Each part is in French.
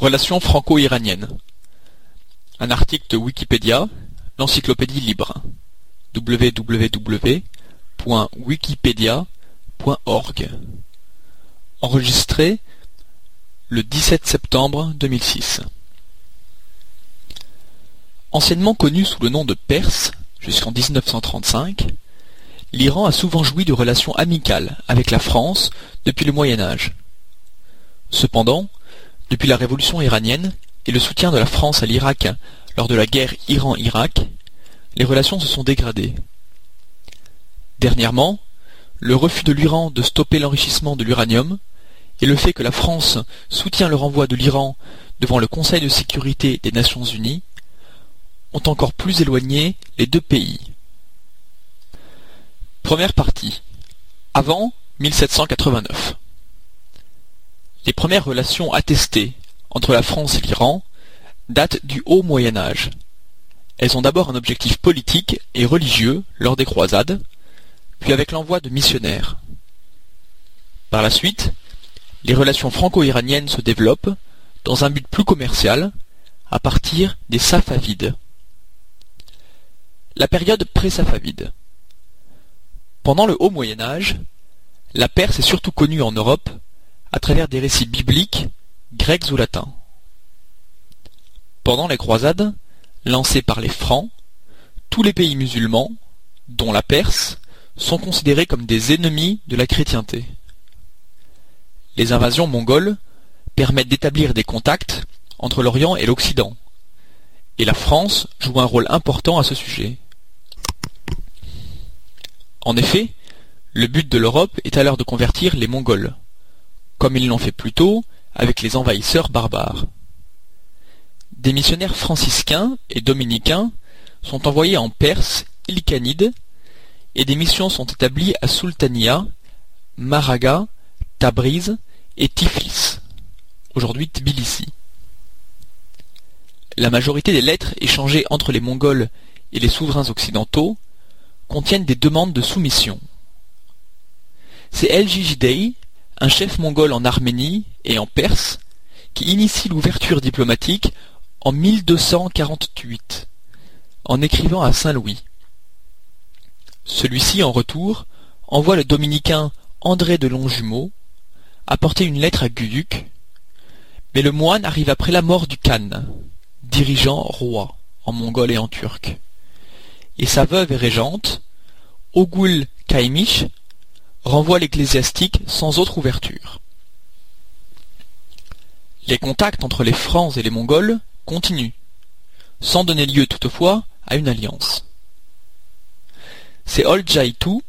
Relations franco-iraniennes. Un article de Wikipédia, l'encyclopédie libre. www.wikipedia.org. Enregistré le 17 septembre 2006. Anciennement connu sous le nom de Perse jusqu'en 1935, l'Iran a souvent joui de relations amicales avec la France depuis le Moyen Âge. Cependant, depuis la révolution iranienne et le soutien de la France à l'Irak lors de la guerre Iran-Irak, les relations se sont dégradées. Dernièrement, le refus de l'Iran de stopper l'enrichissement de l'uranium et le fait que la France soutient le renvoi de l'Iran devant le Conseil de sécurité des Nations Unies ont encore plus éloigné les deux pays. Première partie. Avant 1789. Les premières relations attestées entre la France et l'Iran datent du haut Moyen Âge. Elles ont d'abord un objectif politique et religieux lors des croisades, puis avec l'envoi de missionnaires. Par la suite, les relations franco-iraniennes se développent dans un but plus commercial à partir des Safavides. La période pré-Safavide. Pendant le haut Moyen Âge, la Perse est surtout connue en Europe à travers des récits bibliques, grecs ou latins. Pendant les croisades, lancées par les Francs, tous les pays musulmans, dont la Perse, sont considérés comme des ennemis de la chrétienté. Les invasions mongoles permettent d'établir des contacts entre l'Orient et l'Occident, et la France joue un rôle important à ce sujet. En effet, le but de l'Europe est alors de convertir les Mongols comme ils l'ont fait plus tôt avec les envahisseurs barbares. Des missionnaires franciscains et dominicains sont envoyés en Perse Ilkhanide et des missions sont établies à Sultania, Maraga, Tabriz et Tiflis, aujourd'hui Tbilissi. La majorité des lettres échangées entre les Mongols et les souverains occidentaux contiennent des demandes de soumission. C'est El un chef mongol en Arménie et en Perse, qui initie l'ouverture diplomatique en 1248, en écrivant à Saint-Louis. Celui-ci, en retour, envoie le dominicain André de Longjumeau apporter une lettre à Guyuk, mais le moine arrive après la mort du Khan, dirigeant roi en mongol et en turc, et sa veuve et régente, Ogul Kaimish, renvoie l'ecclésiastique sans autre ouverture. Les contacts entre les Francs et les Mongols continuent, sans donner lieu toutefois à une alliance. C'est Oljaitu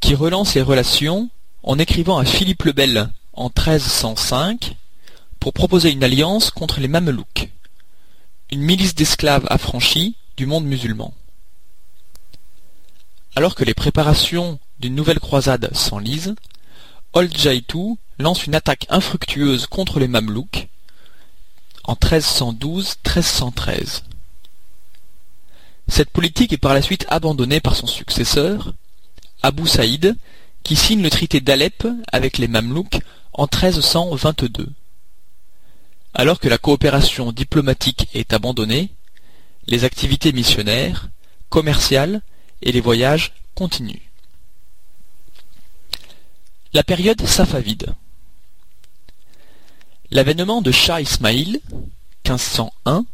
qui relance les relations en écrivant à Philippe le Bel en 1305 pour proposer une alliance contre les Mamelouks, une milice d'esclaves affranchis du monde musulman. Alors que les préparations d'une nouvelle croisade s'enlise, Oljaitu lance une attaque infructueuse contre les Mamelouks en 1312-1313. Cette politique est par la suite abandonnée par son successeur, Abu Saïd, qui signe le traité d'Alep avec les Mamelouks en 1322. Alors que la coopération diplomatique est abandonnée, les activités missionnaires, commerciales et les voyages continuent. La période safavide L'avènement de Shah Ismail, 1501,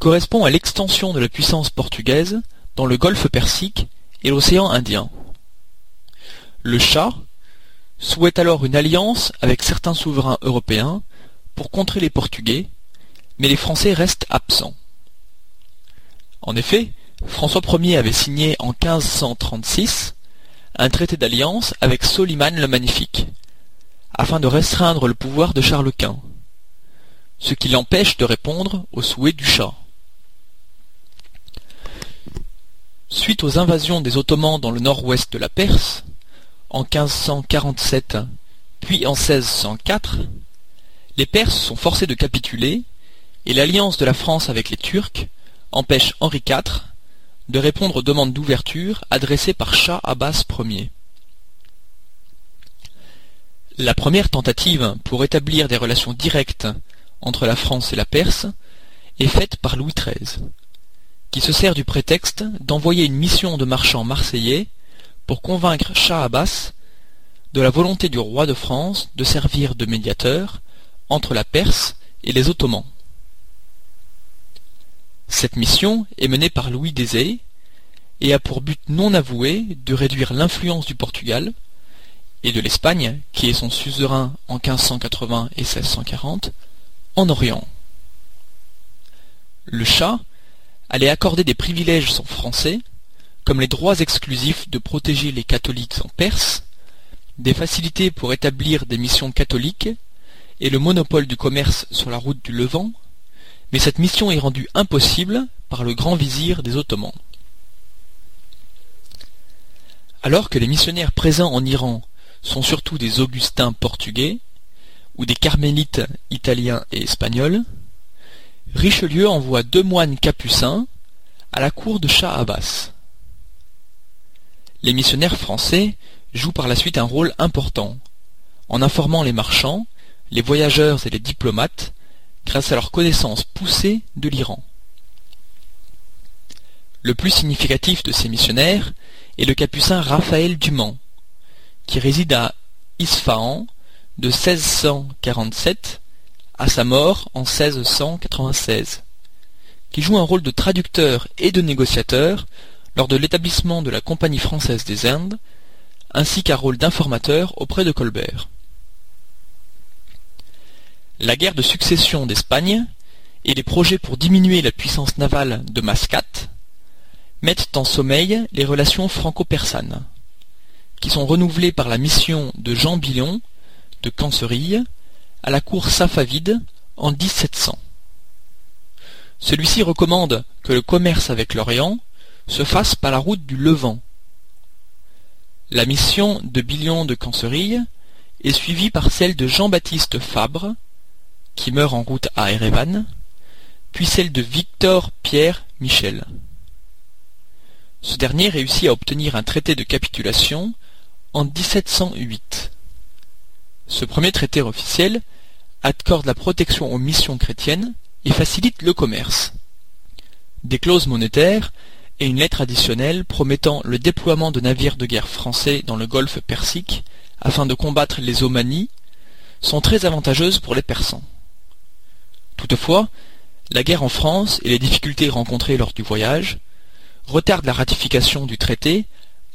correspond à l'extension de la puissance portugaise dans le golfe Persique et l'océan Indien. Le Shah souhaite alors une alliance avec certains souverains européens pour contrer les Portugais, mais les Français restent absents. En effet, François Ier avait signé en 1536 un traité d'alliance avec Soliman le Magnifique, afin de restreindre le pouvoir de Charles Quint, ce qui l'empêche de répondre aux souhaits du Shah. Suite aux invasions des Ottomans dans le nord-ouest de la Perse, en 1547 puis en 1604, les Perses sont forcés de capituler et l'alliance de la France avec les Turcs empêche Henri IV de répondre aux demandes d'ouverture adressées par Shah Abbas Ier. La première tentative pour établir des relations directes entre la France et la Perse est faite par Louis XIII, qui se sert du prétexte d'envoyer une mission de marchands marseillais pour convaincre Shah Abbas de la volonté du roi de France de servir de médiateur entre la Perse et les Ottomans. Cette mission est menée par Louis Désay et a pour but non avoué de réduire l'influence du Portugal et de l'Espagne, qui est son suzerain en 1580 et 1640, en Orient. Le Shah allait accorder des privilèges aux Français, comme les droits exclusifs de protéger les catholiques en Perse, des facilités pour établir des missions catholiques et le monopole du commerce sur la route du Levant, mais cette mission est rendue impossible par le grand vizir des Ottomans. Alors que les missionnaires présents en Iran sont surtout des augustins portugais ou des carmélites italiens et espagnols, Richelieu envoie deux moines capucins à la cour de Shah Abbas. Les missionnaires français jouent par la suite un rôle important, en informant les marchands, les voyageurs et les diplomates grâce à leur connaissance poussée de l'Iran. Le plus significatif de ces missionnaires est le capucin Raphaël Dumont, qui réside à Isfahan de 1647 à sa mort en 1696, qui joue un rôle de traducteur et de négociateur lors de l'établissement de la Compagnie française des Indes, ainsi qu'un rôle d'informateur auprès de Colbert. La guerre de succession d'Espagne et les projets pour diminuer la puissance navale de Mascate mettent en sommeil les relations franco-persanes, qui sont renouvelées par la mission de Jean Billon de Cancerille à la cour safavide en 1700. Celui-ci recommande que le commerce avec l'Orient se fasse par la route du Levant. La mission de Billon de Cancerille est suivie par celle de Jean-Baptiste Fabre qui meurt en route à Erevan, puis celle de Victor Pierre Michel. Ce dernier réussit à obtenir un traité de capitulation en 1708. Ce premier traité officiel accorde la protection aux missions chrétiennes et facilite le commerce. Des clauses monétaires et une lettre additionnelle promettant le déploiement de navires de guerre français dans le golfe Persique afin de combattre les Omanies sont très avantageuses pour les Persans. Toutefois, la guerre en France et les difficultés rencontrées lors du voyage retardent la ratification du traité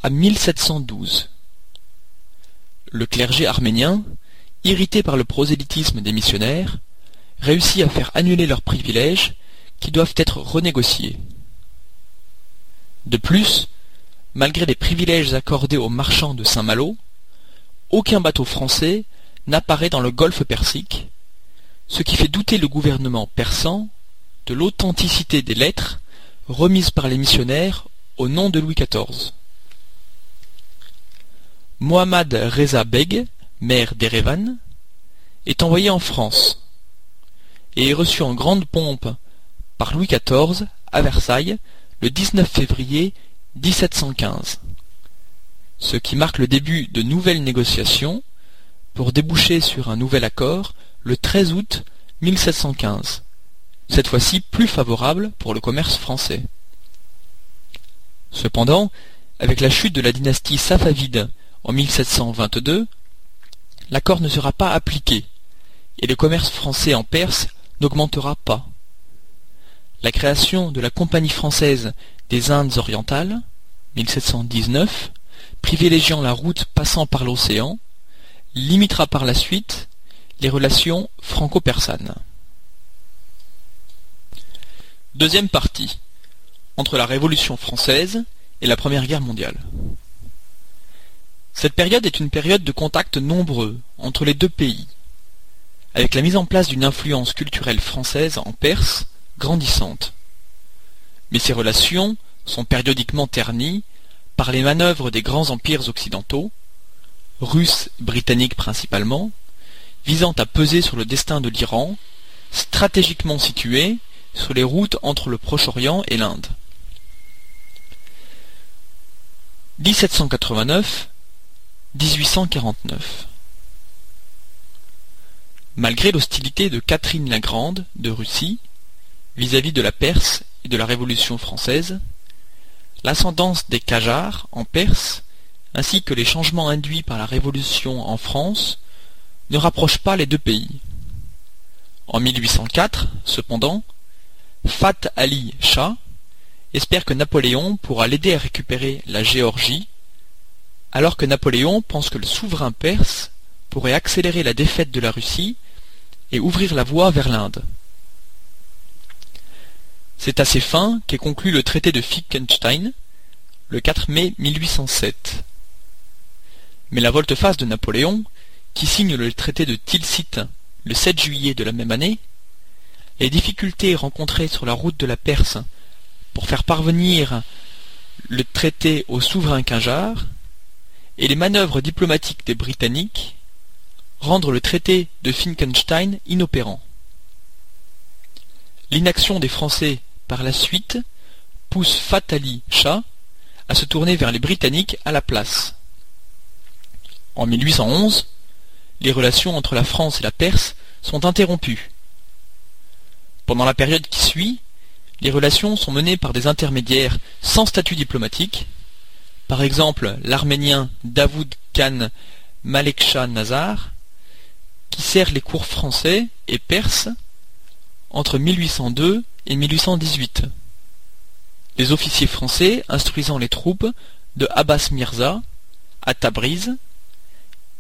à 1712. Le clergé arménien, irrité par le prosélytisme des missionnaires, réussit à faire annuler leurs privilèges qui doivent être renégociés. De plus, malgré les privilèges accordés aux marchands de Saint-Malo, aucun bateau français n'apparaît dans le golfe Persique, ce qui fait douter le gouvernement persan de l'authenticité des lettres remises par les missionnaires au nom de Louis XIV. Mohammad Reza Beg, maire d'Erevan, est envoyé en France et est reçu en grande pompe par Louis XIV à Versailles le 19 février 1715, ce qui marque le début de nouvelles négociations pour déboucher sur un nouvel accord le 13 août 1715, cette fois-ci plus favorable pour le commerce français. Cependant, avec la chute de la dynastie safavide en 1722, l'accord ne sera pas appliqué et le commerce français en Perse n'augmentera pas. La création de la Compagnie française des Indes orientales, 1719, privilégiant la route passant par l'océan, limitera par la suite les relations franco-persanes. Deuxième partie. Entre la Révolution française et la Première Guerre mondiale. Cette période est une période de contacts nombreux entre les deux pays, avec la mise en place d'une influence culturelle française en Perse grandissante. Mais ces relations sont périodiquement ternies par les manœuvres des grands empires occidentaux, russes, britanniques principalement, visant à peser sur le destin de l'Iran, stratégiquement situé sur les routes entre le Proche-Orient et l'Inde. 1789 1849 Malgré l'hostilité de Catherine la Grande de Russie vis-à-vis de la Perse et de la Révolution française, l'ascendance des Qajars en Perse, ainsi que les changements induits par la Révolution en France, ne rapprochent pas les deux pays. En 1804, cependant, Fat Ali Shah espère que Napoléon pourra l'aider à récupérer la Géorgie, alors que Napoléon pense que le souverain perse pourrait accélérer la défaite de la Russie et ouvrir la voie vers l'Inde. C'est à ces fins qu'est conclu le traité de Fichtenstein le 4 mai 1807. Mais la volte-face de Napoléon, qui signe le traité de Tilsit le 7 juillet de la même année, les difficultés rencontrées sur la route de la Perse pour faire parvenir le traité au souverain Kinjar, et les manœuvres diplomatiques des Britanniques rendre le traité de Finkenstein inopérant. L'inaction des Français par la suite pousse Fatali Shah à se tourner vers les Britanniques à la place. En 1811, les relations entre la France et la Perse sont interrompues. Pendant la période qui suit, les relations sont menées par des intermédiaires sans statut diplomatique, par exemple l'arménien Davoud Khan Malekshah Nazar, qui sert les cours français et perses entre 1802 et 1818. Les officiers français instruisant les troupes de Abbas Mirza à Tabriz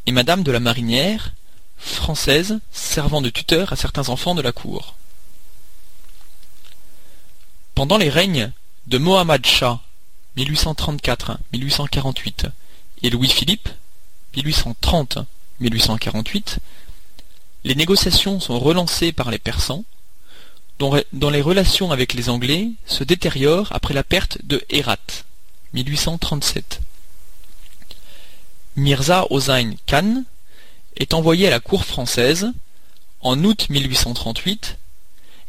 et Madame de la Marinière, française, servant de tuteur à certains enfants de la cour. Pendant les règnes de Mohammad Shah 1834-1848 et Louis-Philippe 1830-1848, les négociations sont relancées par les Persans, dont, les relations avec les Anglais se détériorent après la perte de Herat, 1837. Mirza Hossein Khan est envoyé à la cour française en août 1838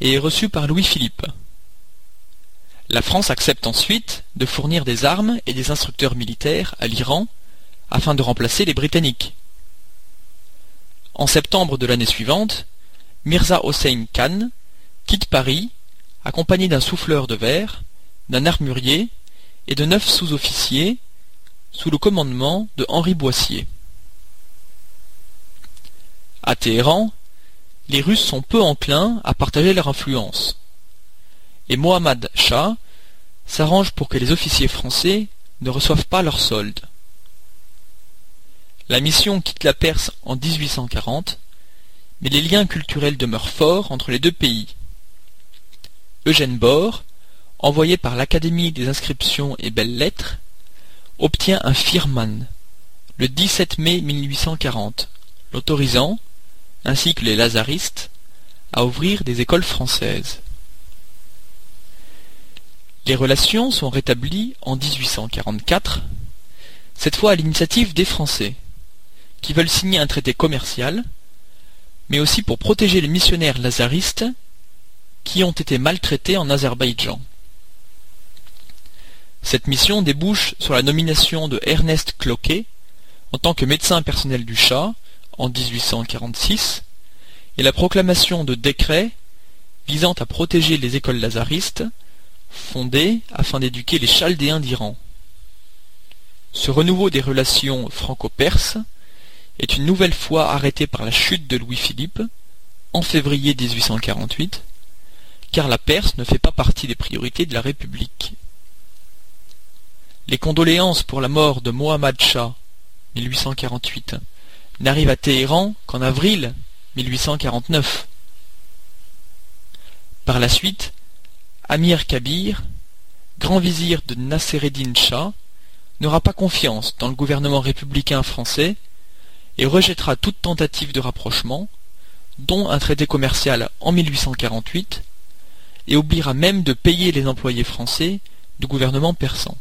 et est reçu par Louis-Philippe. La France accepte ensuite de fournir des armes et des instructeurs militaires à l'Iran afin de remplacer les Britanniques. En septembre de l'année suivante, Mirza Hossein Khan quitte Paris, accompagné d'un souffleur de verre, d'un armurier et de neuf sous-officiers, sous le commandement de Henri Boissier. À Téhéran, les Russes sont peu enclins à partager leur influence, et Mohammad Shah s'arrange pour que les officiers français ne reçoivent pas leur solde. La mission quitte la Perse en 1840, mais les liens culturels demeurent forts entre les deux pays. Eugène Bor, envoyé par l'Académie des inscriptions et belles-lettres, obtient un firman le 17 mai 1840, l'autorisant, ainsi que les lazaristes, à ouvrir des écoles françaises. Les relations sont rétablies en 1844, cette fois à l'initiative des Français qui veulent signer un traité commercial, mais aussi pour protéger les missionnaires lazaristes qui ont été maltraités en Azerbaïdjan. Cette mission débouche sur la nomination de Ernest Cloquet en tant que médecin personnel du Shah en 1846 et la proclamation de décrets visant à protéger les écoles lazaristes fondées afin d'éduquer les Chaldéens d'Iran. Ce renouveau des relations franco-perses est une nouvelle fois arrêté par la chute de Louis-Philippe, en février 1848, car la Perse ne fait pas partie des priorités de la République. Les condoléances pour la mort de Mohammad Shah, 1848, n'arrivent à Téhéran qu'en avril 1849. Par la suite, Amir Kabir, grand vizir de Nassereddin Shah, n'aura pas confiance dans le gouvernement républicain français et rejettera toute tentative de rapprochement, dont un traité commercial en 1848, et oubliera même de payer les employés français du gouvernement persan.